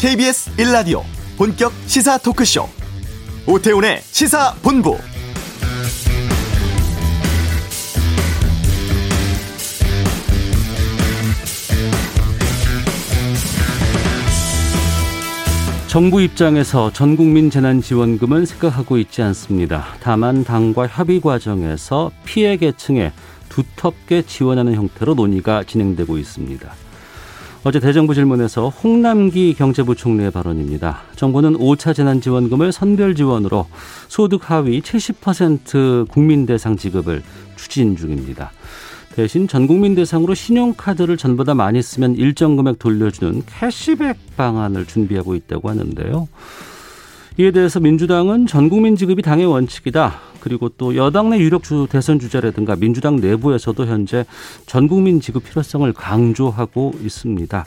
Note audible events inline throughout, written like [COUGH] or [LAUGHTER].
KBS 1라디오 본격 시사 토크쇼 오태훈의 시사본부 정부 입장에서 전국민 재난지원금은 생각하고 있지 않습니다. 다만 당과 협의 과정에서 피해 계층에 두텁게 지원하는 형태로 논의가 진행되고 있습니다. 어제 대정부 질문에서 홍남기 경제부총리의 발언입니다. 정부는 5차 재난지원금을 선별 지원으로 소득 하위 70% 국민 대상 지급을 추진 중입니다. 대신 전 국민 대상으로 신용카드를 전보다 많이 쓰면 일정 금액 돌려주는 캐시백 방안을 준비하고 있다고 하는데요. 이에 대해서 민주당은 전 국민 지급이 당의 원칙이다. 그리고 또 여당 내 유력 주 대선 주자라든가 민주당 내부에서도 현재 전 국민 지급 필요성을 강조하고 있습니다.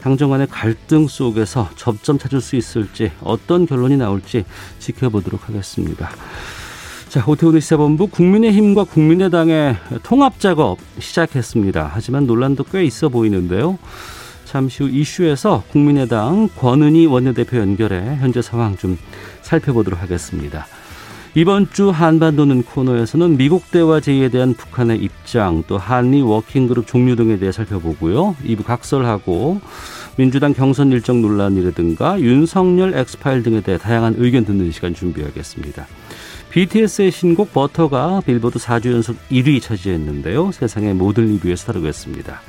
당정 간의 갈등 속에서 접점 찾을 수 있을지 어떤 결론이 나올지 지켜보도록 하겠습니다. 자, 오태훈의 시사본부 국민의힘과 국민의당의 통합 작업 시작했습니다. 하지만 논란도 꽤 있어 보이는데요. 잠시 후 이슈에서 국민의당 권은희 원내대표 연결해 현재 상황 좀 살펴보도록 하겠습니다. 이번 주 한반도는 코너에서는 미국 대화 제의에 대한 북한의 입장, 또 한미 워킹그룹 종료 등에 대해 살펴보고요. 2부 각설하고 민주당 경선 일정 논란이라든가 윤석열 엑스파일 등에 대해 다양한 의견 듣는 시간 준비하겠습니다. BTS의 신곡 버터가 빌보드 4주 연속 1위 차지했는데요. 세상의 모든 리뷰에서 다루겠습니다.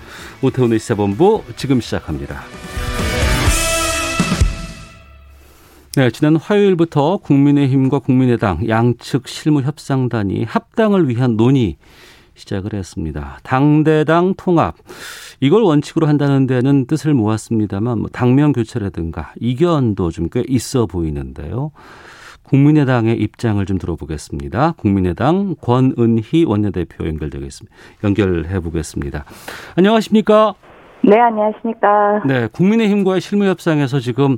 오태훈의 시사본부 지금 시작합니다. 네, 지난 화요일부터 국민의힘과 국민의당 양측 실무협상단이 합당을 위한 논의 시작을 했습니다. 당대당 통합. 이걸 원칙으로 한다는 데는 뜻을 모았습니다만 뭐 당면 교체라든가 이견도 좀 꽤 있어 보이는데요. 국민의당의 입장을 좀 들어보겠습니다. 국민의당 권은희 원내대표 연결되겠습니다. 연결해 보겠습니다. 안녕하십니까? 네, 안녕하십니까? 네, 국민의힘과의 실무 협상에서 지금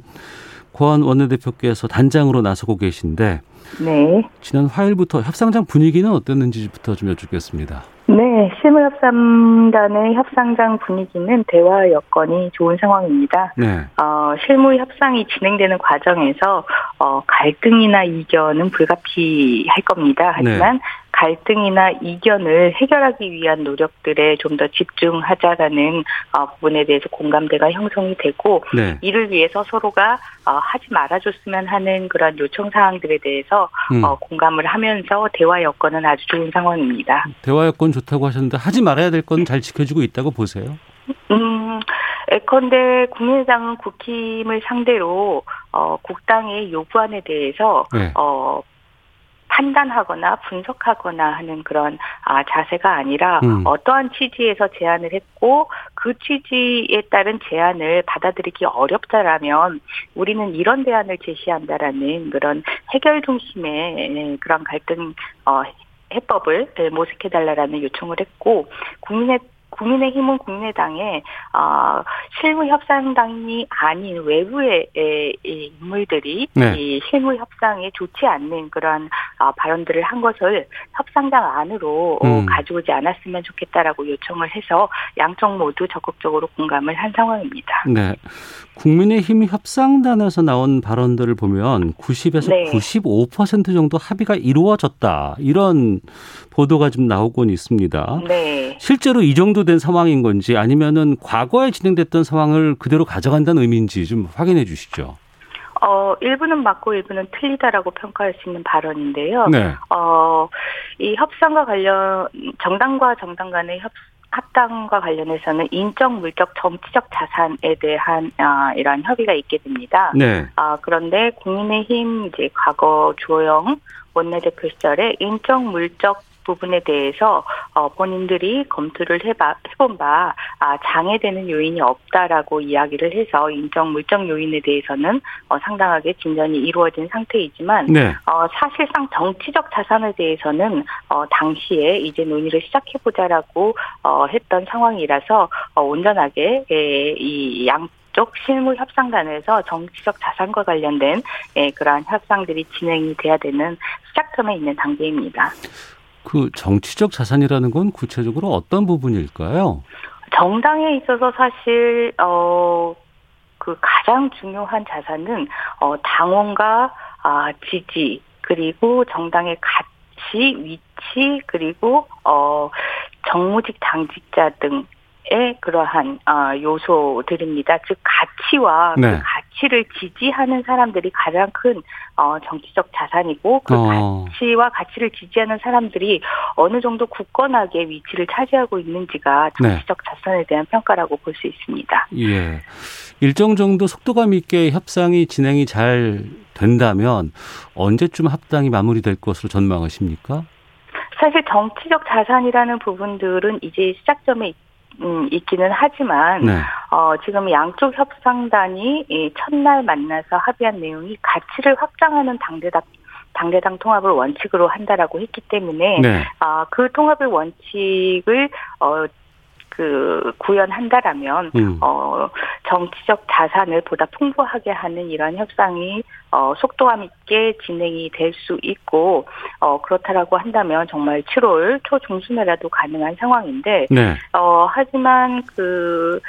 권 원내대표께서 단장으로 나서고 계신데 네. 지난 화요일부터 협상장 분위기는 어땠는지부터 좀 여쭙겠습니다. 네, 실무협상단의 협상장 분위기는 대화 여건이 좋은 상황입니다. 네. 어, 실무 협상이 진행되는 과정에서 어, 갈등이나 이견은 불가피할 겁니다. 하지만 네. 갈등이나 이견을 해결하기 위한 노력들에 좀 더 집중하자라는 어, 부분에 대해서 공감대가 형성이 되고 네. 이를 위해서 서로가 어, 하지 말아줬으면 하는 그런 요청 사항들에 대해서 음. 어, 공감을 하면서 대화 여건은 아주 좋은 상황입니다. 대화 여건 좋다고 하셨는데 하지 말아야 될 건 잘 지켜지고 있다고 보세요? 음, 예컨대 국민의당은 국힘을 상대로 어, 국당의 요구안에 대해서 네. 어, 판단하거나 분석하거나 하는 그런 아, 자세가 아니라 음. 어떠한 취지에서 제안을 했고 그 취지에 따른 제안을 받아들이기 어렵다라면 우리는 이런 대안을 제시한다라는 그런 해결 중심의 그런 갈등 어, 해법을 모색해달라라는 요청을 했고 국민의 국민의힘은 국민의당에 어, 실무 협상당이 아닌 외부의 에, 이 인물들이 네. 이 실무 협상에 좋지 않는 그런 어, 발언들을 한 것을 협상당 안으로 어, 음. 가져오지 않았으면 좋겠다라고 요청을 해서 양쪽 모두 적극적으로 공감을 한 상황입니다. 네. 국민의힘 협상단에서 나온 발언들을 보면 90에서 네. 95% 정도 합의가 이루어졌다. 이런 보도가 좀 나오곤 있습니다. 네. 실제로 이 정도 된 상황인 건지 아니면은 과거에 진행됐던 상황을 그대로 가져간다는 의미인지 좀 확인해 주시죠. 어, 일부는 맞고 일부는 틀리다라고 평가할 수 있는 발언인데요. 네. 어, 이 협상과 관련, 정당과 정당 간의 협, 합당과 관련해서는 인적, 물적, 정치적 자산에 대한 아, 이런 협의가 있게 됩니다. 네. 아, 그런데 국민의힘 이제 과거 조영 원내대표 시절에 인적, 물적 부분에 대해서 어, 본인들이 검토를 해봐, 해본 바 아, 장애되는 요인이 없다라고 이야기를 해서 인적 물적 요인에 대해서는 어, 상당하게 진전이 이루어진 상태이지만 네. 어, 사실상 정치적 자산에 대해서는 어, 당시에 이제 논의를 시작해보자라고 어, 했던 상황이라서 어, 온전하게 에, 이 양. 쪽 실무 협상단에서 정치적 자산과 관련된 예, 그러한 협상들이 진행이 돼야 되는 시작점에 있는 단계입니다. 그 정치적 자산이라는 건 구체적으로 어떤 부분일까요? 정당에 있어서 사실 어 그 가장 중요한 자산은 어 당원과 아 지지 그리고 정당의 가치, 위치 그리고 어 정무직 당직자 등 의 그러한 어, 요소들입니다. 즉 가치와 그 네. 그 가치를 지지하는 사람들이 가장 큰 어, 정치적 자산이고 그 어. 가치와 가치를 지지하는 사람들이 어느 정도 굳건하게 위치를 차지하고 있는지가 네. 정치적 네. 자산에 대한 평가라고 볼 수 있습니다. 예. 일정 정도 속도감 있게 협상이 진행이 잘 된다면 언제쯤 합당이 마무리될 것으로 전망하십니까? 사실 정치적 자산이라는 부분들은 이제 시작점에 음, 있기는 하지만 네. 어, 지금 양쪽 협상단이 이 첫날 만나서 합의한 내용이 가치를 확장하는 당대당 당대당 통합을 원칙으로 한다라고 했기 때문에 네. 어, 그 통합의 원칙을 어, 그 구현한다라면 음. 어 정치적 자산을 보다 풍부하게 하는 이러한 협상이 어 속도감 있게 진행이 될 수 있고 어 그렇다라고 한다면 정말 7월 초 중순에라도 가능한 상황인데 네. 어 하지만 그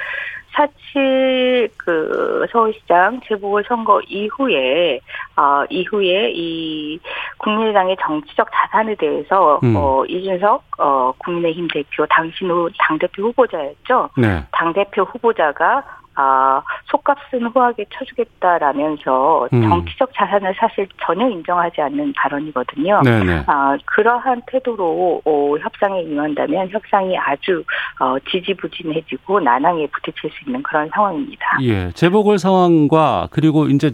사칠 그 서울시장 재보궐 선거 이후에 어 이후에 이 국민의당의 정치적 자산에 대해서 음. 어 이준석 어 국민의힘 대표 당신 후 당대표 후보자였죠. 네. 당 대표 후보자가 아, 속값은 후하게 쳐주겠다라면서 음. 정치적 자산을 사실 전혀 인정하지 않는 발언이거든요. 네네. 아, 그러한 태도로 어, 협상에 임한다면 협상이 아주 어, 지지부진해지고 난항에 부딪힐 수 있는 그런 상황입니다. 예, 재보궐 상황과 그리고 이제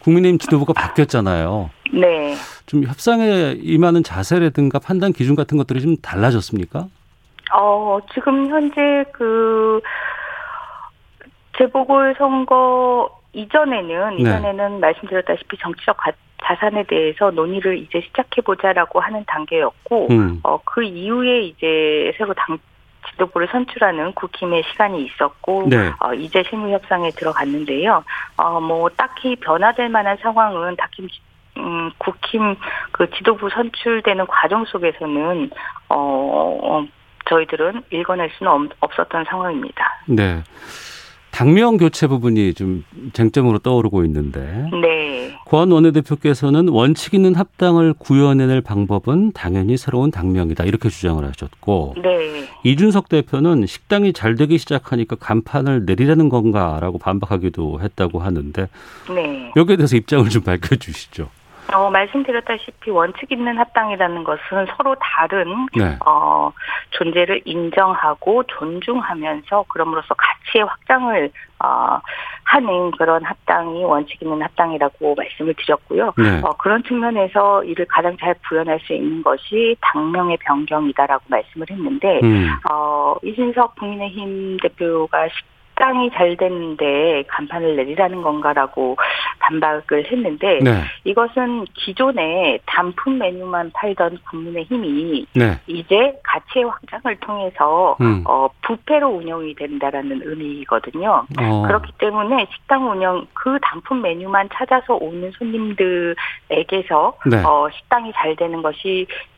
국민의힘 지도부가 바뀌었잖아요. 네. 좀 협상에 임하는 자세라든가 판단 기준 같은 것들이 좀 달라졌습니까? 어, 지금 현재 그 재보궐 선거 이전에는 네. 이전에는 말씀드렸다시피 정치적 자산에 대해서 논의를 이제 시작해 보자라고 하는 단계였고 음. 어 그 이후에 이제 새로 당 지도부를 선출하는 국힘의 시간이 있었고 네. 어 이제 실무 협상에 들어갔는데요. 어 뭐 딱히 변화될 만한 상황은 딱히 음, 국힘 그 지도부 선출되는 과정 속에서는 어, 어 저희들은 읽어낼 수는 없었던 상황입니다. 네. 당명 교체 부분이 좀 쟁점으로 떠오르고 있는데. 네. 권 원내대표께서는 원칙 있는 합당을 구현해낼 방법은 당연히 새로운 당명이다 이렇게 주장을 하셨고. 네. 이준석 대표는 식당이 잘 되기 시작하니까 간판을 내리라는 건가라고 반박하기도 했다고 하는데. 네. 여기에 대해서 입장을 좀 [LAUGHS] 밝혀주시죠. 어, 말씀드렸다시피 원칙 있는 합당이라는 것은 서로 다른 네. 어, 존재를 인정하고 존중하면서 그럼으로써 가치의 확장을 어, 하는 그런 합당이 원칙 있는 합당이라고 말씀을 드렸고요. 네. 어, 그런 측면에서 이를 가장 잘 구현할 수 있는 것이 당명의 변경이다라고 말씀을 했는데 음. 어, 이준석 국민의힘 대표가 식당이 잘 됐는데 간판을 내리라는 건가라고 반박을 했는데 네. 이것은 기존에 단품 메뉴만 팔던 국민의힘이 네. 이제 가치의 확장을 통해서 음. 어, 부패로 운영이 된다라는 의미거든요. 어. 그렇기 때문에 식당 운영 그 단품 메뉴만 찾아서 오는 손님들에게서 네. 어, 식당이 잘 되는 것이 에,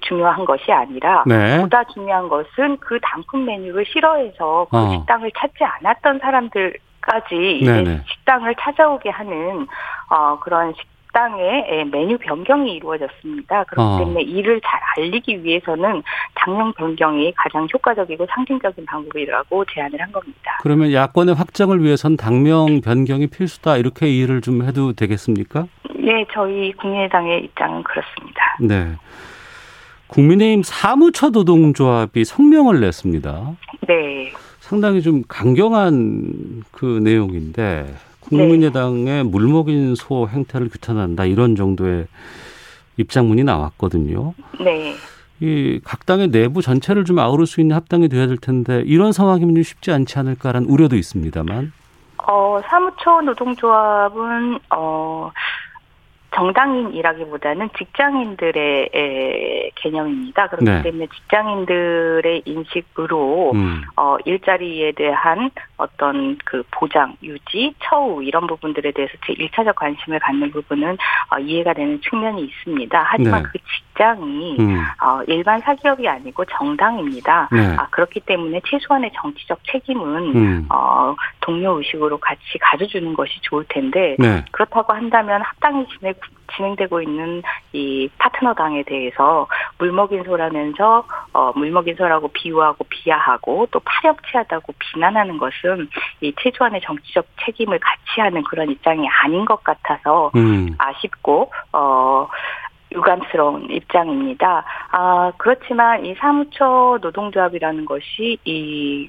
중요한 것이 아니라 네. 보다 중요한 것은 그 단품 메뉴를 싫어해서 그 어. 식당을 찾지 않. 않았던 사람들까지 이제 식당을 찾아오게 하는 어, 그런 식당의 메뉴 변경이 이루어졌습니다. 그렇기 어. 때문에 이를 잘 알리기 위해서는 당명 변경이 가장 효과적이고 상징적인 방법이라고 제안을 한 겁니다. 그러면 야권의 확장을 위해선 당명 변경이 필수다 이렇게 이해를 좀 해도 되겠습니까? 네, 저희 국민의당의 입장은 그렇습니다. 네. 국민의힘 사무처 노동조합이 성명을 냈습니다. 네. 상당히 좀 강경한 그 내용인데 국민의당의 네. 물먹인 소 행태를 규탄한다 이런 정도의 입장문이 나왔거든요. 네. 이 각 당의 내부 전체를 좀 아우를 수 있는 합당이 돼야 될 텐데 이런 상황이면 좀 쉽지 않지 않을까라는 우려도 있습니다만. 어 사무처 노동조합은 어 정당인이라기보다는 직장인들의 개념입니다. 그렇기 네. 때문에 직장인들의 인식으로 음. 어, 일자리에 대한 어떤 그 보장, 유지, 처우 이런 부분들에 대해서 제 1차적 관심을 갖는 부분은 어, 이해가 되는 측면이 있습니다. 하지만 네. 그 직장이 음. 어, 일반 사기업이 아니고 정당입니다. 네. 아, 그렇기 때문에 최소한의 정치적 책임은 음. 어, 동료 의식으로 같이 가져주는 것이 좋을 텐데 네. 그렇다고 한다면 합당이 진행, 진행되고 있는 이 파트너 당에 대해서 물먹인 소라면서 어, 물먹인 소라고 비유하고 비하하고 또 파렴치하다고 비난하는 것은 이 최소한의 정치적 책임을 같이 하는 그런 입장이 아닌 것 같아서 음. 아쉽고 어 유감스러운 입장입니다. 아, 그렇지만 이 사무처 노동조합이라는 것이 이,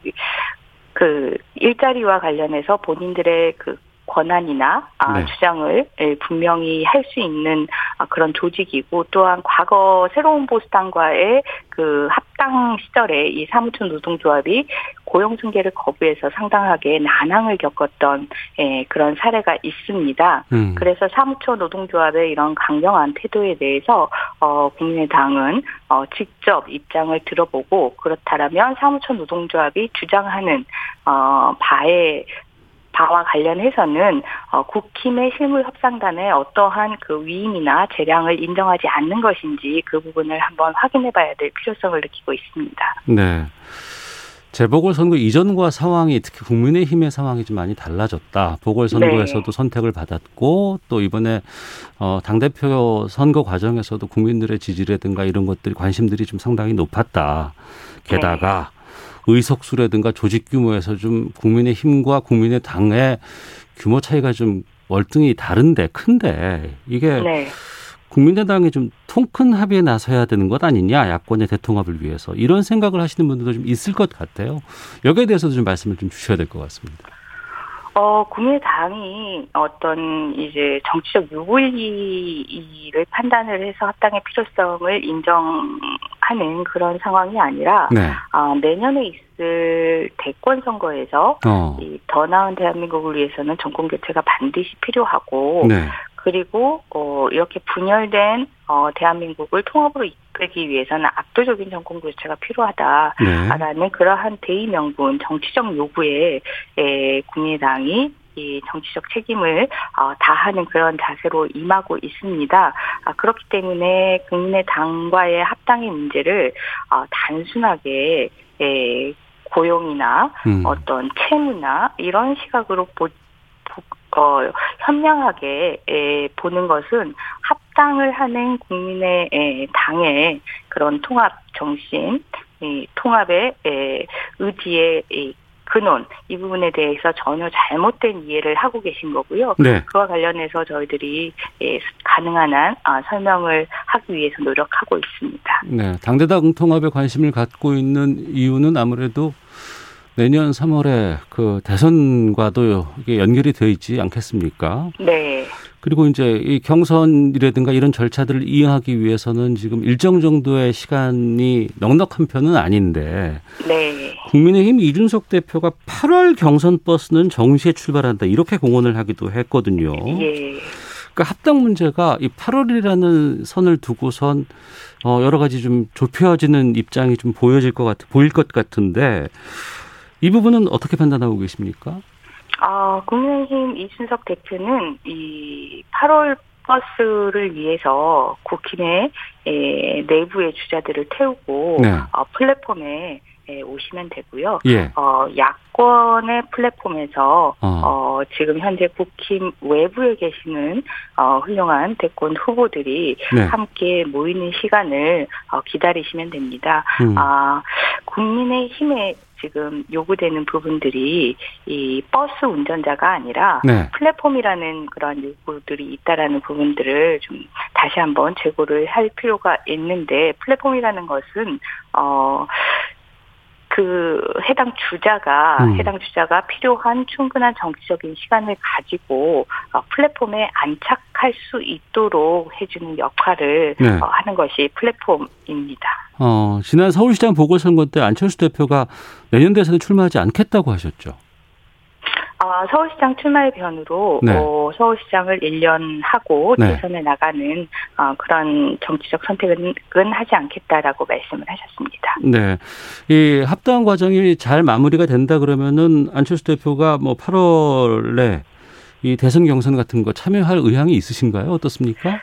그, 일자리와 관련해서 본인들의 그 권한이나 아, 네. 주장을 예, 분명히 할 수 있는 아, 그런 조직이고 또한 과거 새로운 보수당과의 그 합당 시절에 이 사무처 노동조합이 고용 승계를 거부해서 상당하게 난항을 겪었던 예, 그런 사례가 있습니다. 음. 그래서 사무처 노동조합의 이런 강경한 태도에 대해서 어, 국민의당은 어, 직접 입장을 들어보고 그렇다면 사무처 노동조합이 주장하는 어, 바에 바와 관련해서는 어, 국힘의 실물 협상단에 어떠한 그 위임이나 재량을 인정하지 않는 것인지 그 부분을 한번 확인해봐야 될 필요성을 느끼고 있습니다. 네. 재보궐선거 이전과 상황이 특히 국민의힘의 상황이 좀 많이 달라졌다. 보궐선거에서도 네. 선택을 받았고 또 이번에 어, 당대표 선거 과정에서도 국민들의 지지라든가 이런 것들이 관심들이 좀 상당히 높았다. 게다가 네. 의석수라든가 조직 규모에서 좀 국민의 힘과 국민의 당의 규모 차이가 좀 월등히 다른데 큰데 이게 네. 국민의당이 좀 통 큰 합의에 나서야 되는 것 아니냐 야권의 대통합을 위해서 이런 생각을 하시는 분들도 좀 있을 것 같아요. 여기에 대해서도 좀 말씀을 좀 주셔야 될 것 같습니다. 어, 국민의당이 어떤 이제 정치적 유불리를 판단을 해서 합당의 필요성을 인정하는 그런 상황이 아니라 네. 어, 내년에 있을 대권 선거에서 어. 이더 나은 대한민국을 위해서는 정권 교체가 반드시 필요하고 네. 그리고 어 이렇게 분열된 어 대한민국을 통합으로 이끌기 위해서는 압도적인 정권 교체가 필요하다라는 네. 그러한 대의 명분 정치적 요구에 에, 국민의당이 이 정치적 책임을 어, 다하는 그런 자세로 임하고 있습니다. 아, 그렇기 때문에 국민의당과의 합당의 문제를 어, 단순하게 에, 고용이나 음. 어떤 채무나 이런 시각으로 보, 어, 현명하게 에, 보는 것은 합 당을 하는 국민의 에, 당의 그런 통합 정신, 이, 통합의 에, 의지의 이, 근원 이 부분에 대해서 전혀 잘못된 이해를 하고 계신 거고요. 네. 그와 관련해서 저희들이 예, 가능한 한 아, 설명을 하기 위해서 노력하고 있습니다. 네, 당대당 통합에 관심을 갖고 있는 이유는 아무래도 내년 3월에 그 대선과도 이게 연결이 되어 있지 않겠습니까? 네. 그리고 이제 이 경선이라든가 이런 절차들을 이행하기 위해서는 지금 일정 정도의 시간이 넉넉한 편은 아닌데. 네. 국민의힘 이준석 대표가 8월 경선 버스는 정시에 출발한다 이렇게 공언을 하기도 했거든요. 예. 그러니까 합당 문제가 이 8월이라는 선을 두고선 어 여러 가지 좀 좁혀지는 입장이 좀 보여질 것 같, 보일 것 같은데 이 부분은 어떻게 판단하고 계십니까? 아, 국민의힘 이준석 대표는 이 8월 버스를 위해서 국힘의 내부의 주자들을 태우고 네. 어, 플랫폼에 예, 오시면 되고요. 예. 어, 야권의 플랫폼에서 어. 어. 지금 현재 국힘 외부에 계시는 어, 훌륭한 대권 후보들이 네. 함께 모이는 시간을 어, 기다리시면 됩니다. 음. 아, 국민의 힘에 지금 요구되는 부분들이 이 버스 운전자가 아니라 네. 플랫폼이라는 그런 요구들이 있다라는 부분들을 좀 다시 한번 재고를 할 필요가 있는데 플랫폼이라는 것은 어 그 해당 주자가 음. 해당 주자가 필요한 충분한 정치적인 시간을 가지고 어, 플랫폼에 안착 할 수 있도록 해주는 역할을 네. 어, 하는 것이 플랫폼입니다. 어, 지난 서울시장 보궐선거 때 안철수 대표가 내년 대선에 출마하지 않겠다고 하셨죠. 아, 서울시장 출마의 변으로 네. 어, 서울시장을 1년 하고 네. 대선에 나가는 어, 그런 정치적 선택은 하지 않겠다라고 말씀을 하셨습니다. 네, 이 합당 과정이 잘 마무리가 된다 그러면은 안철수 대표가 뭐 8월에 이 대선 경선 같은 거 참여할 의향이 있으신가요? 어떻습니까?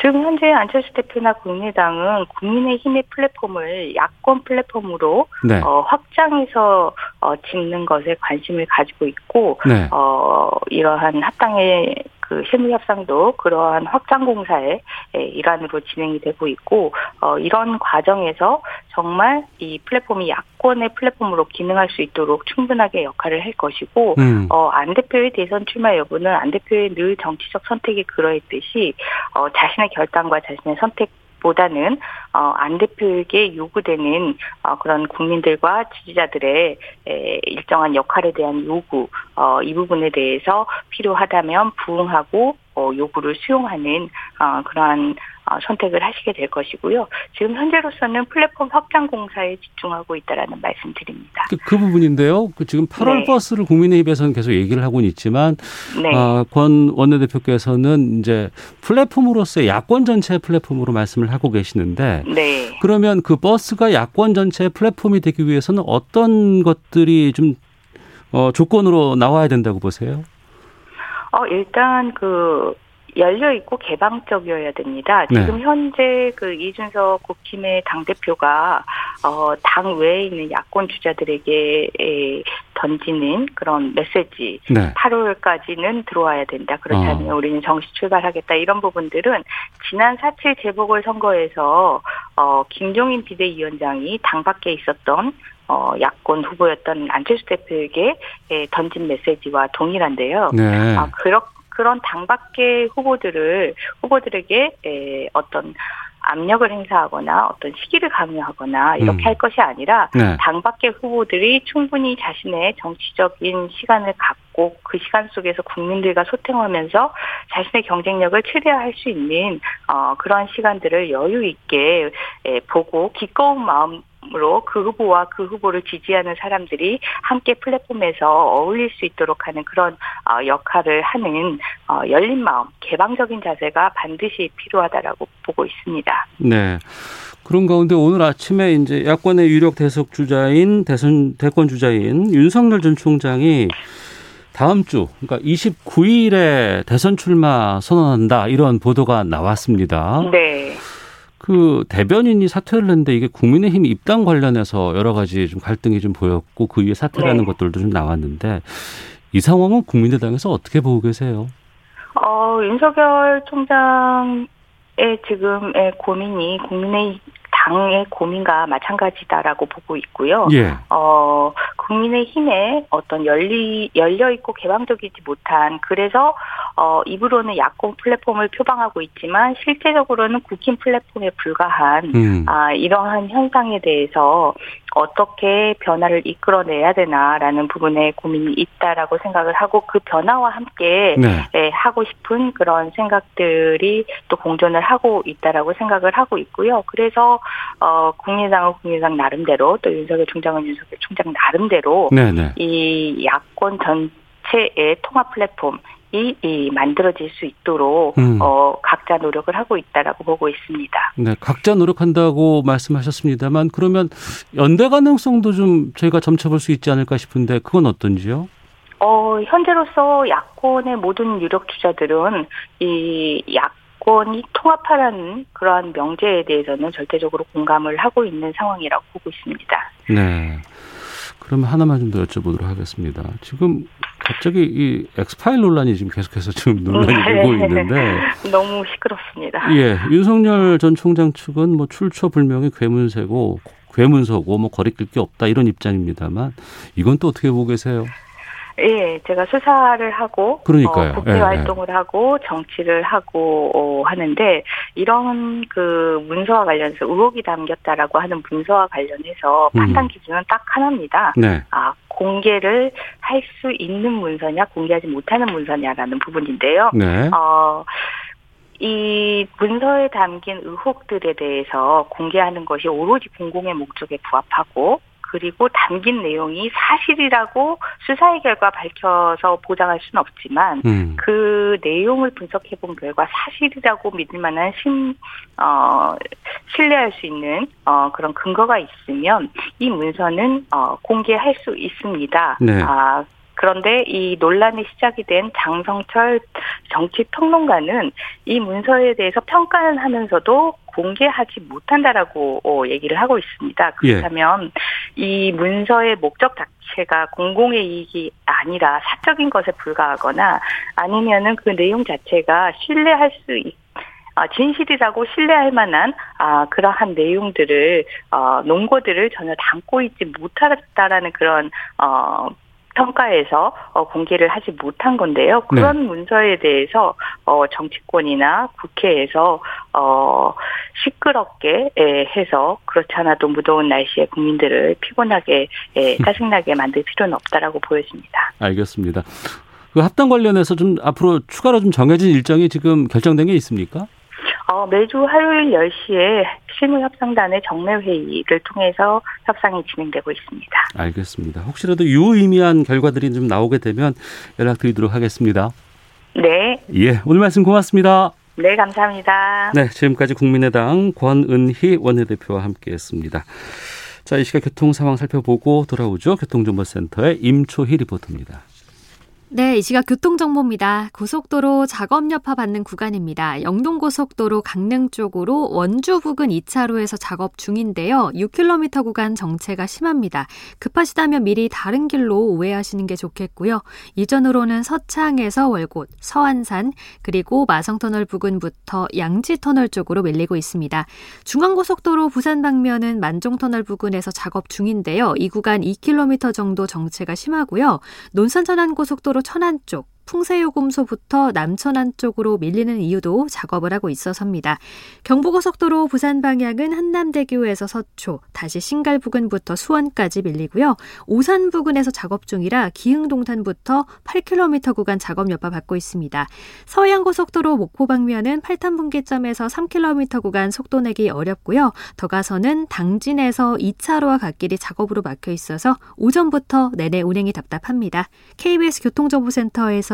지금 현재 안철수 대표나 국민의당은 국민의힘의 플랫폼을 야권 플랫폼으로 네. 어, 확장해서 어, 짓는 것에 관심을 가지고 있고 네. 어, 이러한 합당의 그 실무 협상도 그러한 확장 공사의 일환으로 진행이 되고 있고 어, 이런 과정에서 정말 이 플랫폼이 야권의 플랫폼으로 기능할 수 있도록 충분하게 역할을 할 것이고 음. 어, 안 대표의 대선 출마 여부는 안 대표의 늘 정치적 선택이 그러했듯이 어, 자신의 결단과 자신의 선택 보다는 어, 안 대표에게 요구되는 어, 그런 국민들과 지지자들의 에, 일정한 역할에 대한 요구 어, 이 부분에 대해서 필요하다면 부응하고 어, 요구를 수용하는 어, 그러한 어, 선택을 하시게 될 것이고요. 지금 현재로서는 플랫폼 확장 공사에 집중하고 있다라는 말씀드립니다. 그, 그 부분인데요. 그 지금 8월 네. 버스를 국민의힘에서는 계속 얘기를 하고는 있지만 네. 어, 권 원내대표께서는 이제 플랫폼으로서의 야권 전체 플랫폼으로 말씀을 하고 계시는데 네. 그러면 그 버스가 야권 전체의 플랫폼이 되기 위해서는 어떤 것들이 좀 어, 조건으로 나와야 된다고 보세요? 어, 일단 그 열려 있고 개방적이어야 됩니다. 네. 지금 네. 현재 그 이준석 국힘의 당 대표가 어, 당 외에 있는 야권 주자들에게 에, 던지는 그런 메시지 네. 8월까지는 들어와야 된다. 그렇지 않으면 어. 우리는 정시 출발하겠다. 이런 부분들은 지난 4.7 재보궐 선거에서 어, 김종인 비대위원장이 당 밖에 있었던 어, 야권 후보였던 안철수 대표에게 에, 던진 메시지와 동일한데요. 네. 아, 그렇 그런 당밖의 후보들을 후보들에게 에, 어떤 압력을 행사하거나 어떤 시기를 강요하거나 이렇게 음. 할 것이 아니라 네. 당밖의 후보들이 충분히 자신의 정치적인 시간을 갖고 그 시간 속에서 국민들과 소통하면서 자신의 경쟁력을 최대화할 수 있는 어, 그런 시간들을 여유 있게 에, 보고 기꺼운 마음 으로 그 후보와 그 후보를 지지하는 사람들이 함께 플랫폼에서 어울릴 수 있도록 하는 그런 어, 역할을 하는 어, 열린 마음, 개방적인 자세가 반드시 필요하다라고 보고 있습니다. 네. 그런 가운데 오늘 아침에 이제 야권의 유력 대석 주자인 대선 대권 주자인 윤석열 전 총장이 다음 주 그러니까 29일에 대선 출마 선언한다 이런 보도가 나왔습니다. 네. 그 대변인이 사퇴를 했는데 이게 국민의힘 입당 관련해서 여러 가지 좀 갈등이 좀 보였고 그 위에 사퇴라는 네. 것들도 좀 나왔는데 이 상황은 국민의당에서 어떻게 보고 계세요? 어, 윤석열 총장의 지금의 고민이 국민의 당의 고민과 마찬가지다라고 보고 있고요. 예. 어, 국민의힘에 어떤 열리 열려 있고 개방적이지 못한 그래서 어, 입으로는 야권 플랫폼을 표방하고 있지만 실제적으로는 국힘 플랫폼에 불과한 음. 아, 이러한 현상에 대해서 어떻게 변화를 이끌어내야 되나라는 부분에 고민이 있다라고 생각을 하고 그 변화와 함께 네. 네, 하고 싶은 그런 생각들이 또 공존을 하고 있다라고 생각을 하고 있고요. 그래서 어, 국민의당은 국민의당 나름대로 또 윤석열 총장은 윤석열 총장 나름대로 네네. 네. 이 야권 전체의 통합 플랫폼 이, 이 만들어질 수 있도록 음. 어, 각자 노력을 하고 있다라고 보고 있습니다. 네, 각자 노력한다고 말씀하셨습니다만 그러면 연대 가능성도 좀 저희가 점쳐볼 수 있지 않을까 싶은데 그건 어떤지요? 어, 현재로서 야권의 모든 유력 주자들은 이 야권이 통합하라는 그러한 명제에 대해서는 절대적으로 공감을 하고 있는 상황이라고 보고 있습니다. 네. 그러면 하나만 좀 더 여쭤보도록 하겠습니다. 지금 갑자기 이 엑스파일 논란이 지금 계속해서 지금 논란이 네. 되고 있는데 [LAUGHS] 너무 시끄럽습니다. 예, 윤석열 전 총장 측은 뭐 출처 불명의 괴문세고 괴문서고 뭐 거리낄 게 없다 이런 입장입니다만 이건 또 어떻게 보고 계세요? 예, 제가 수사를 하고 그러니까요. 어, 국회 예, 예. 활동을 예. 하고 정치를 하고 어, 하는데 이런 그 문서와 관련해서 의혹이 담겼다라고 하는 문서와 관련해서 음. 판단 기준은 딱 하나입니다. 네. 아 공개를 할 수 있는 문서냐 공개하지 못하는 문서냐라는 부분인데요. 네. 어. 이 문서에 담긴 의혹들에 대해서 공개하는 것이 오로지 공공의 목적에 부합하고 그리고 담긴 내용이 사실이라고 수사의 결과 밝혀서 보장할 수는 없지만 음. 그 내용을 분석해 본 결과 사실이라고 믿을 만한 신, 어, 신뢰할 수 있는 어, 그런 근거가 있으면 이 문서는 어, 공개할 수 있습니다. 네. 아, 그런데 이 논란이 시작이 된 장성철 정치 평론가는 이 문서에 대해서 평가는 하면서도 공개하지 못한다라고 어, 얘기를 하고 있습니다. 예. 그렇다면 예. 이 문서의 목적 자체가 공공의 이익이 아니라 사적인 것에 불과하거나 아니면은 그 내용 자체가 신뢰할 수 있, 아, 진실이라고 신뢰할 만한 아, 그러한 내용들을 어, 논거들을 전혀 담고 있지 못하다라는 그런 어, 평가에서 어, 공개를 하지 못한 건데요. 그런 네. 문서에 대해서 어, 정치권이나 국회에서 어, 시끄럽게 에, 해서 그렇지 않아도 무더운 날씨에 국민들을 피곤하게 에, [LAUGHS] 짜증나게 만들 필요는 없다라고 보여집니다. 알겠습니다. 그 합당 관련해서 좀 앞으로 추가로 좀 정해진 일정이 지금 결정된 게 있습니까? 어, 매주 화요일 10시에 실무협상단의 정례회의를 통해서 협상이 진행되고 있습니다. 알겠습니다. 혹시라도 유의미한 결과들이 좀 나오게 되면 연락드리도록 하겠습니다. 네. 예, 오늘 말씀 고맙습니다. 네, 감사합니다. 네, 지금까지 국민의당 권은희 원내대표와 함께했습니다. 자, 이 시각 교통 상황 살펴보고 돌아오죠. 교통정보센터의 임초희 리포터입니다. 네, 이 시각 교통정보입니다. 고속도로 작업 여파 받는 구간입니다. 영동고속도로 강릉 쪽으로 원주 부근 2차로에서 작업 중인데요. 6km 구간 정체가 심합니다. 급하시다면 미리 다른 길로 우회하시는 게 좋겠고요. 이전으로는 서창에서 월곶, 서안산, 그리고 마성터널 부근부터 양지터널 쪽으로 밀리고 있습니다. 중앙고속도로 부산 방면은 만종터널 부근에서 작업 중인데요. 이 구간 2km 정도 정체가 심하고요. 논산전환고속도로 천안 쪽 풍세요금소부터 남천안 쪽으로 밀리는 이유도 작업을 하고 있어서입니다. 경부고속도로 부산 방향은 한남대교에서 서초, 다시 신갈 부근부터 수원까지 밀리고요. 오산 부근에서 작업 중이라 기흥동탄부터 8km 구간 작업 여파 받고 있습니다. 서해안고속도로 목포 방면은 팔탄 분기점에서 3km 구간 속도 내기 어렵고요. 더 가서는 당진에서 2차로와 갓길이 작업으로 막혀 있어서 오전부터 내내 운행이 답답합니다. KBS 교통정보센터에서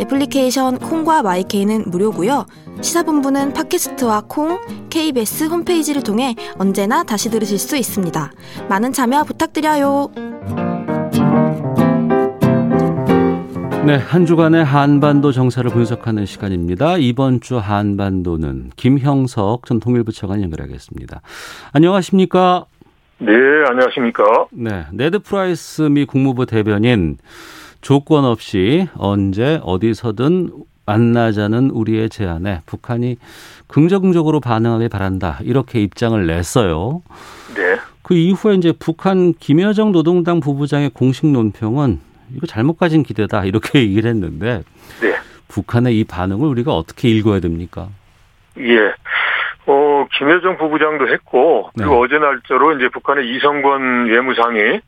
애플리케이션 콩과 마이케이는 무료고요. 시사본부는 팟캐스트와 콩, KBS 홈페이지를 통해 언제나 다시 들으실 수 있습니다. 많은 참여 부탁드려요. 네, 한 주간의 한반도 정세를 분석하는 시간입니다. 이번 주 한반도는 김형석 전 통일부 차관 연결하겠습니다. 안녕하십니까? 네, 안녕하십니까? 네, 네드 프라이스 미 국무부 대변인 조건 없이 언제 어디서든 만나자는 우리의 제안에 북한이 긍정적으로 반응하길 바란다. 이렇게 입장을 냈어요. 네. 그 이후에 이제 북한 김여정 노동당 부부장의 공식 논평은 이거 잘못 가진 기대다. 이렇게 [LAUGHS] 얘기를 했는데 네. 북한의 이 반응을 우리가 어떻게 읽어야 됩니까? 예. 어, 김여정 부부장도 했고, 그리고 네. 어제 날짜로 이제 북한의 이성권 외무상이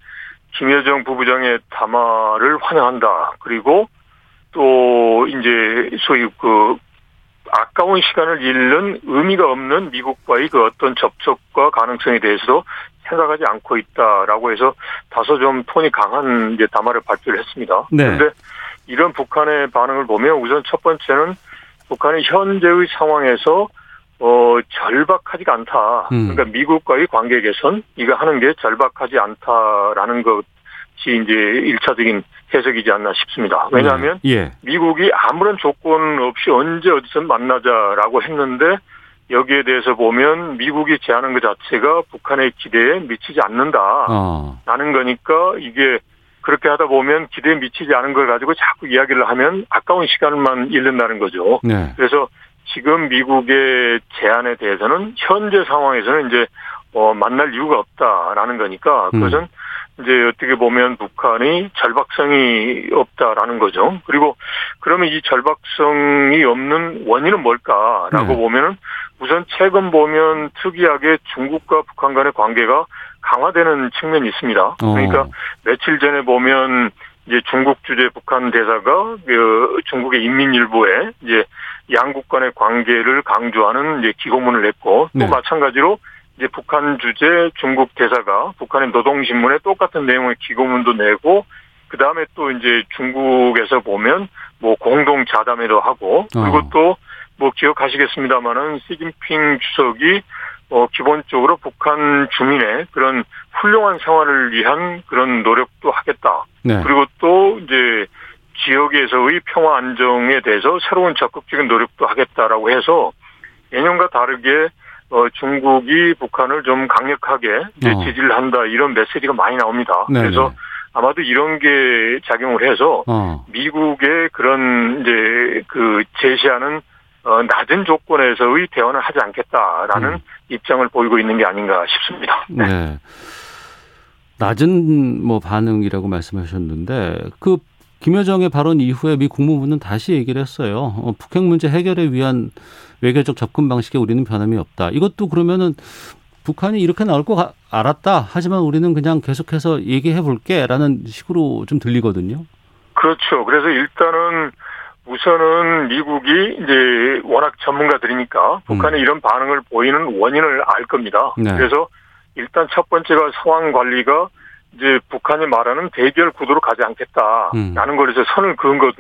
김여정 부부장의 담화를 환영한다. 그리고 또 이제 소위 그 아까운 시간을 잃는 의미가 없는 미국과의 그 어떤 접촉과 가능성에 대해서도 생각하지 않고 있다라고 해서 다소 좀 톤이 강한 이제 담화를 발표를 했습니다. 네. 그런데 이런 북한의 반응을 보면 우선 첫 번째는 북한이 현재의 상황에서 어 절박하지가 않다. 음. 그러니까 미국과의 관계 개선 이거 하는 게 절박하지 않다라는 것이 이제 일차적인 해석이지 않나 싶습니다. 왜냐하면 네. 예. 미국이 아무런 조건 없이 언제 어디선 만나자라고 했는데 여기에 대해서 보면 미국이 제안한 것 자체가 북한의 기대에 미치지 않는다라는 어. 거니까 이게 그렇게 하다 보면 기대에 미치지 않은 걸 가지고 자꾸 이야기를 하면 아까운 시간만 잃는다는 거죠. 네. 그래서 지금 미국의 제안에 대해서는 현재 상황에서는 이제 어 만날 이유가 없다라는 거니까 그것은 음. 이제 어떻게 보면 북한이 절박성이 없다라는 거죠. 그리고 그러면 이 절박성이 없는 원인은 뭘까라고 네. 보면은 우선 최근 보면 특이하게 중국과 북한 간의 관계가 강화되는 측면이 있습니다. 어. 그러니까 며칠 전에 보면 이제 중국 주재 북한 대사가 그 중국의 인민일보에 이제 양국 간의 관계를 강조하는 이제 기고문을 냈고 또 네. 마찬가지로 이제 북한 주재 중국 대사가 북한의 노동신문에 똑같은 내용의 기고문도 내고 그 다음에 또 이제 중국에서 보면 뭐 공동 자담회도 하고 그리고 어. 또뭐 기억하시겠습니다만은 시진핑 주석이 어 기본적으로 북한 주민의 그런 훌륭한 생활을 위한 그런 노력도 하겠다. 네. 그리고 또 이제 지역에서의 평화 안정에 대해서 새로운 적극적인 노력도 하겠다라고 해서 예년과 다르게 어, 중국이 북한을 좀 강력하게 어. 지지를 한다 이런 메시지가 많이 나옵니다. 네네. 그래서 아마도 이런 게 작용을 해서 어. 미국의 그런 이제 그 제시하는 어, 낮은 조건에서의 대화는 하지 않겠다라는 음. 입장을 보이고 있는 게 아닌가 싶습니다. 네. 네. 낮은 뭐 반응이라고 말씀하셨는데 그 김여정의 발언 이후에 미 국무부는 다시 얘기를 했어요. 어, 북핵 문제 해결에 위한 외교적 접근 방식에 우리는 변함이 없다. 이것도 그러면은 북한이 이렇게 나올 거 알았다. 하지만 우리는 그냥 계속해서 얘기해 볼게라는 식으로 좀 들리거든요. 그렇죠. 그래서 일단은 우선은 미국이 이제 워낙 전문가들이니까 북한의 음. 이런 반응을 보이는 원인을 알 겁니다. 네. 그래서 일단 첫 번째가 상황 관리가 이제 북한이 말하는 대결 구도로 가지 않겠다라는 음. 걸에서 선을 그은, 거,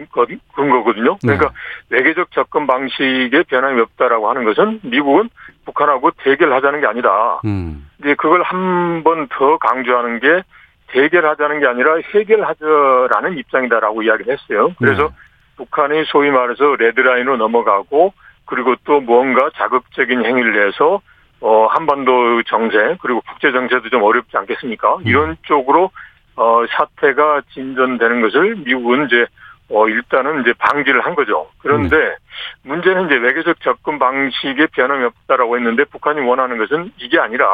그은 거거든요. 네. 그러니까 네. 외교적 접근 방식에 변함이 없다라고 하는 것은 미국은 북한하고 대결하자는 게 아니다. 음. 이제 그걸 한 번 더 강조하는 게 대결하자는 게 아니라 해결하자라는 입장이다라고 이야기를 했어요. 그래서 네. 북한이 소위 말해서 레드라인으로 넘어가고 그리고 또 무언가 자극적인 행위를 해서 어, 한반도 정세, 그리고 국제 정세도 좀 어렵지 않겠습니까? 음. 이런 쪽으로, 어, 사태가 진전되는 것을 미국은 이제, 어, 일단은 이제 방지를 한 거죠. 그런데 음. 문제는 이제 외교적 접근 방식에 변함이 없다라고 했는데 북한이 원하는 것은 이게 아니라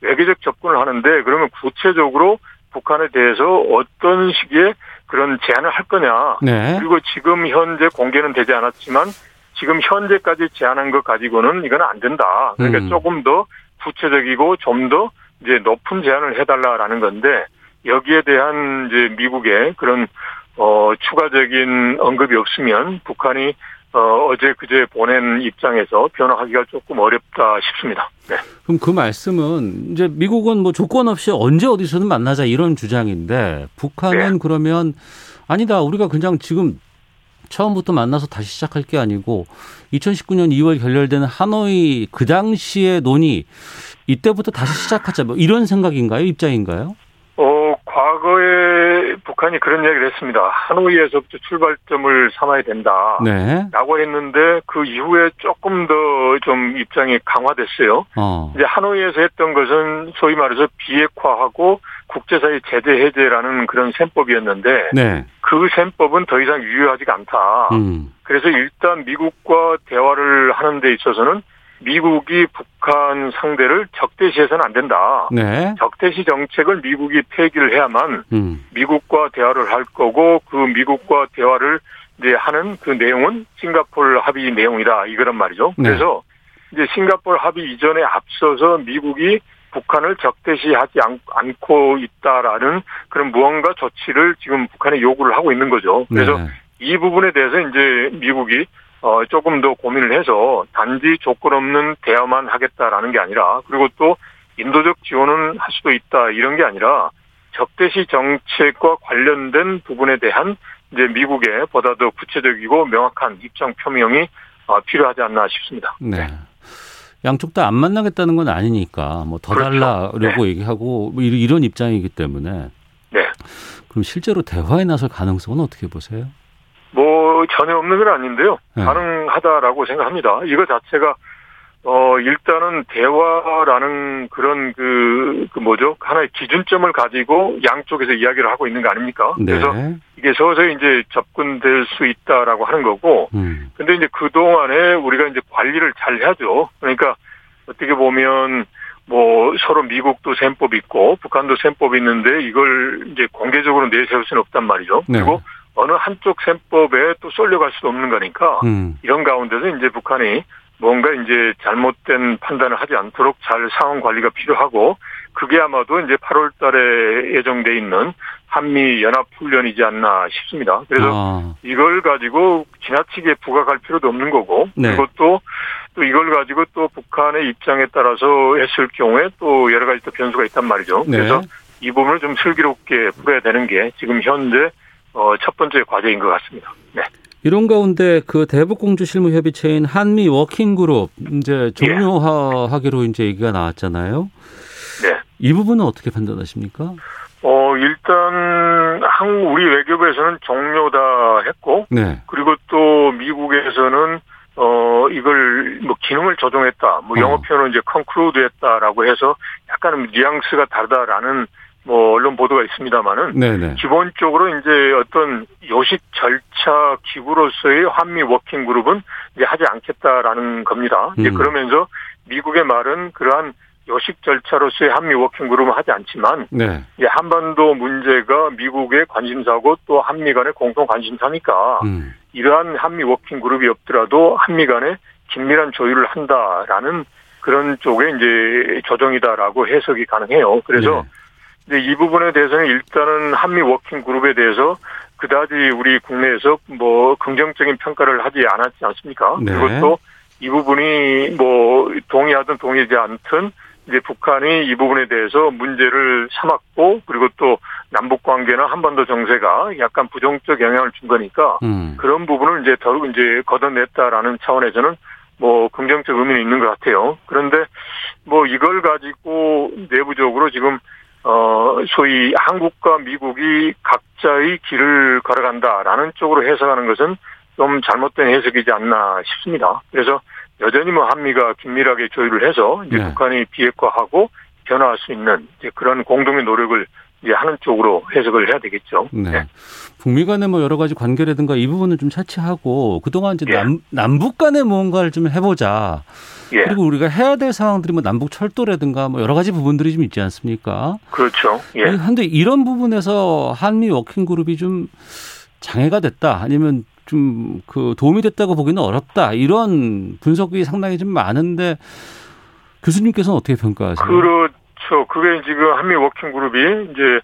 외교적 접근을 하는데 그러면 구체적으로 북한에 대해서 어떤 식의 그런 제안을 할 거냐. 네. 그리고 지금 현재 공개는 되지 않았지만 지금 현재까지 제안한 것 가지고는 이건 안 된다. 그러니까 음. 조금 더 구체적이고 좀 더 이제 높은 제안을 해달라라는 건데 여기에 대한 이제 미국의 그런 어 추가적인 언급이 없으면 북한이 어, 어제 그제 보낸 입장에서 변화하기가 조금 어렵다 싶습니다. 네. 그럼 그 말씀은 이제 미국은 뭐 조건 없이 언제 어디서든 만나자 이런 주장인데 북한은 네. 그러면 아니다 우리가 그냥 지금 처음부터 만나서 다시 시작할 게 아니고 2019년 2월 결렬된 하노이 그 당시의 논의 이때부터 다시 시작하자 뭐 이런 생각인가요? 입장인가요? 어, 과거에 북한이 그런 이야기를 했습니다. 하노이에서부터 출발점을 삼아야 된다. 네. 라고 했는데 그 이후에 조금 더 좀 입장이 강화됐어요. 어. 이제 하노이에서 했던 것은 소위 말해서 비핵화하고 국제사회 제재 해제라는 그런 셈법이었는데 네. 그 셈법은 더 이상 유효하지가 않다. 음. 그래서 일단 미국과 대화를 하는 데 있어서는 미국이 북한 상대를 적대시해서는 안 된다. 네. 적대시 정책을 미국이 폐기를 해야만 음. 미국과 대화를 할 거고 그 미국과 대화를 이제 하는 그 내용은 싱가폴 합의 내용이다 이거란 말이죠. 네. 그래서 이제 싱가폴 합의 이전에 앞서서 미국이 북한을 적대시하지 않, 고 있다라는 그런 무언가 조치를 지금 북한에 요구를 하고 있는 거죠. 그래서 네. 이 부분에 대해서 이제 미국이 어 조금 더 고민을 해서 단지 조건 없는 대화만 하겠다라는 게 아니라 그리고 또 인도적 지원은 할 수도 있다 이런 게 아니라 적대시 정책과 관련된 부분에 대한 이제 미국의 보다 더 구체적이고 명확한 입장 표명이 어, 필요하지 않나 싶습니다. 네. 양쪽 다 안 만나겠다는 건 아니니까 뭐더 그렇죠. 달라고 네. 얘기하고 뭐 이런 입장이기 때문에 네. 그럼 실제로 대화에 나설 가능성은 어떻게 보세요? 뭐 전혀 없는 건 아닌데요. 네. 가능하다라고 생각합니다. 이거 자체가 어 일단은 대화라는 그런 그, 그 뭐죠 하나의 기준점을 가지고 양쪽에서 이야기를 하고 있는 거 아닙니까? 네. 그래서 이게 서서히 이제 접근될 수 있다라고 하는 거고, 음. 근데 이제 그 동안에 우리가 이제 관리를 잘 해야죠. 그러니까 어떻게 보면 뭐 서로 미국도 셈법 있고 북한도 셈법 있는데 이걸 이제 공개적으로 내세울 수는 없단 말이죠. 네. 그리고 어느 한쪽 셈법에 또 쏠려갈 수 없는 거니까 음. 이런 가운데서 이제 북한이 뭔가 이제 잘못된 판단을 하지 않도록 잘 상황 관리가 필요하고 그게 아마도 이제 8월 달에 예정돼 있는 한미 연합 훈련이지 않나 싶습니다. 그래서 아. 이걸 가지고 지나치게 부각할 필요도 없는 거고 네. 또또 이걸 가지고 또 북한의 입장에 따라서 했을 경우에 또 여러 가지 또 변수가 있단 말이죠. 네. 그래서 이 부분을 좀 슬기롭게 풀어야 되는 게 지금 현재 어, 첫 번째 과제인 것 같습니다. 네. 이런 가운데 그 대북공주 실무협의체인 한미 워킹그룹 이제 종료하기로 예. 이제 얘기가 나왔잖아요. 네. 이 부분은 어떻게 판단하십니까? 어 일단 한 우리 외교부에서는 종료다 했고, 네. 그리고 또 미국에서는 어 이걸 뭐 기능을 조정했다, 뭐 영어 어. 표현은 이제 conclude했다라고 해서 약간 뉘앙스가 다르다라는 뭐 언론 보도가 있습니다만은 네네. 기본적으로 이제 어떤 요식 절차 기구로서의 한미 워킹 그룹은 이제 하지 않겠다라는 겁니다. 음. 이제 그러면서 미국의 말은 그러한 요식 절차로서의 한미 워킹 그룹은 하지 않지만 네. 이제 한반도 문제가 미국의 관심사고 또 한미 간의 공통 관심사니까 음. 이러한 한미 워킹 그룹이 없더라도 한미 간에 긴밀한 조율을 한다라는 그런 쪽의 이제 조정이다라고 해석이 가능해요. 그래서 네. 근데 이 부분에 대해서는 일단은 한미 워킹 그룹에 대해서 그다지 우리 국내에서 뭐 긍정적인 평가를 하지 않았지 않습니까? 네. 그리고 또이 부분이 뭐 동의하든 동의하지 않든 이제 북한이 이 부분에 대해서 문제를 삼았고 그리고 또 남북 관계나 한반도 정세가 약간 부정적 영향을 준 거니까 음. 그런 부분을 이제 더욱 이제 걷어냈다라는 차원에서는 뭐 긍정적 의미는 있는 것 같아요. 그런데 뭐 이걸 가지고 내부적으로 지금 어, 소위 한국과 미국이 각자의 길을 걸어간다라는 쪽으로 해석하는 것은 좀 잘못된 해석이지 않나 싶습니다. 그래서 여전히 뭐 한미가 긴밀하게 조율을 해서 이제 네. 북한이 비핵화하고 변화할 수 있는 이제 그런 공동의 노력을 이제 하는 쪽으로 해석을 해야 되겠죠. 네. 네. 북미 간의 뭐 여러 가지 관계라든가 이 부분은 좀 차치하고 그동안 이제 예. 남, 남북 간의 무언가를 좀 해보자. 예. 그리고 우리가 해야 될 상황들이 뭐 남북 철도라든가 뭐 여러 가지 부분들이 좀 있지 않습니까? 그렇죠. 예. 그런데 이런 부분에서 한미 워킹 그룹이 좀 장애가 됐다 아니면 좀 그 도움이 됐다고 보기는 어렵다 이런 분석이 상당히 좀 많은데 교수님께서는 어떻게 평가하세요? 그렇 죠. 그게 지금 한미 워킹 그룹이 이제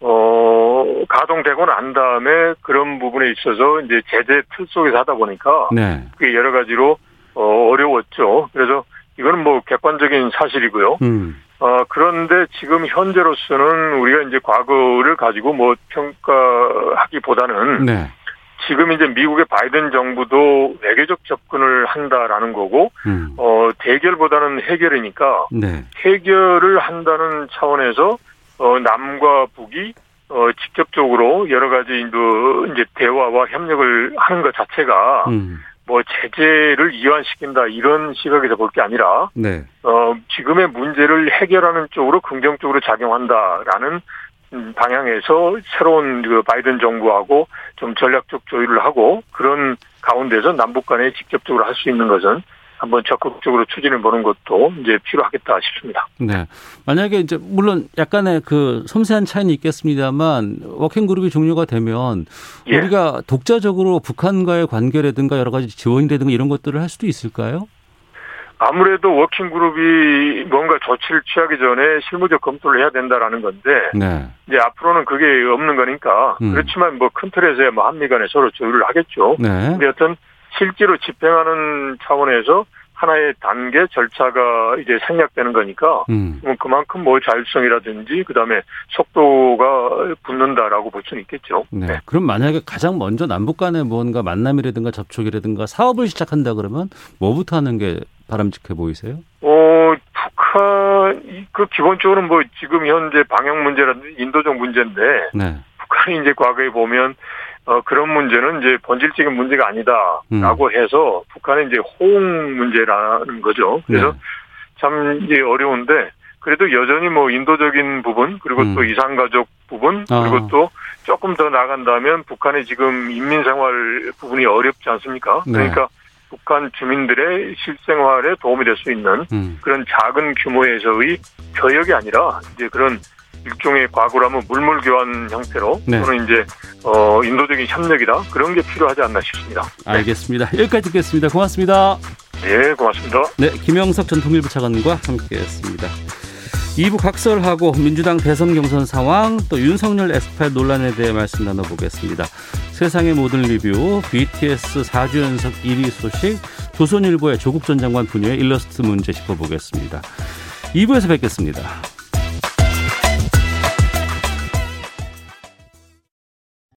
어, 가동되고 난 다음에 그런 부분에 있어서 이제 제재 틀 속에서 하다 보니까 네. 그게 여러 가지로 어, 어려웠죠. 그래서 이거는 뭐 객관적인 사실이고요. 음. 어, 그런데 지금 현재로서는 우리가 이제 과거를 가지고 뭐 평가하기보다는 네. 지금 이제 미국의 바이든 정부도 외교적 접근을 한다라는 거고, 음. 어, 대결보다는 해결이니까, 네. 해결을 한다는 차원에서, 어, 남과 북이, 어, 직접적으로 여러 가지 이제 대화와 협력을 하는 것 자체가, 음. 뭐 제재를 이완시킨다 이런 시각에서 볼 게 아니라 네. 어 지금의 문제를 해결하는 쪽으로 긍정적으로 작용한다라는 방향에서 새로운 그 바이든 정부하고 좀 전략적 조율을 하고 그런 가운데서 남북 간에 직접적으로 할 수 있는 것은 한번 적극적으로 추진해 보는 것도 이제 필요하겠다 싶습니다. 네. 만약에 이제 물론 약간의 그 섬세한 차이는 있겠습니다만 워킹 그룹이 종료가 되면 예. 우리가 독자적으로 북한과의 관계라든가 여러 가지 지원이라든가 이런 것들을 할 수도 있을까요? 아무래도 워킹 그룹이 뭔가 조치를 취하기 전에 실무적 검토를 해야 된다라는 건데 네. 이제 앞으로는 그게 없는 거니까 음. 그렇지만 뭐 큰 틀에서야 뭐 한미 간에 서로 조율을 하겠죠. 네. 근데 어떤 실제로 집행하는 차원에서 하나의 단계 절차가 이제 생략되는 거니까 음. 그만큼 뭐 자율성이라든지 그다음에 속도가 붙는다라고 볼 수는 있겠죠. 네. 네. 그럼 만약에 가장 먼저 남북 간의 뭔가 만남이라든가 접촉이라든가 사업을 시작한다 그러면 뭐부터 하는 게 바람직해 보이세요? 어, 북한 그 기본적으로 뭐 지금 현재 방역 문제라든지 인도적 문제인데 네. 북한이 이제 과거에 보면 어, 그런 문제는 이제 본질적인 문제가 아니다라고 음. 해서 북한의 이제 호응 문제라는 거죠. 그래서 네. 참 이제 어려운데 그래도 여전히 뭐 인도적인 부분 그리고 음. 또 이산가족 부분 아. 그리고 또 조금 더 나간다면 북한의 지금 인민생활 부분이 어렵지 않습니까? 네. 그러니까 북한 주민들의 실생활에 도움이 될 수 있는 음. 그런 작은 규모에서의 교역이 아니라 이제 그런 일종의 과거라면 물물 교환 형태로 네. 또는 이제 어 인도적인 협력이다 그런 게 필요하지 않나 싶습니다. 알겠습니다. 여기까지 듣겠습니다. 고맙습니다. 네, 고맙습니다. 네, 김영석 전 통일부 차관과 함께했습니다. 2부 각설하고 민주당 대선 경선 상황 또 윤석열 에스팔 논란에 대해 말씀 나눠보겠습니다. 세상의 모든 리뷰 BTS 4주 연속 1위 소식 조선일보의 조국 전 장관 분야의 일러스트 문제 짚어보겠습니다. 2부에서 뵙겠습니다.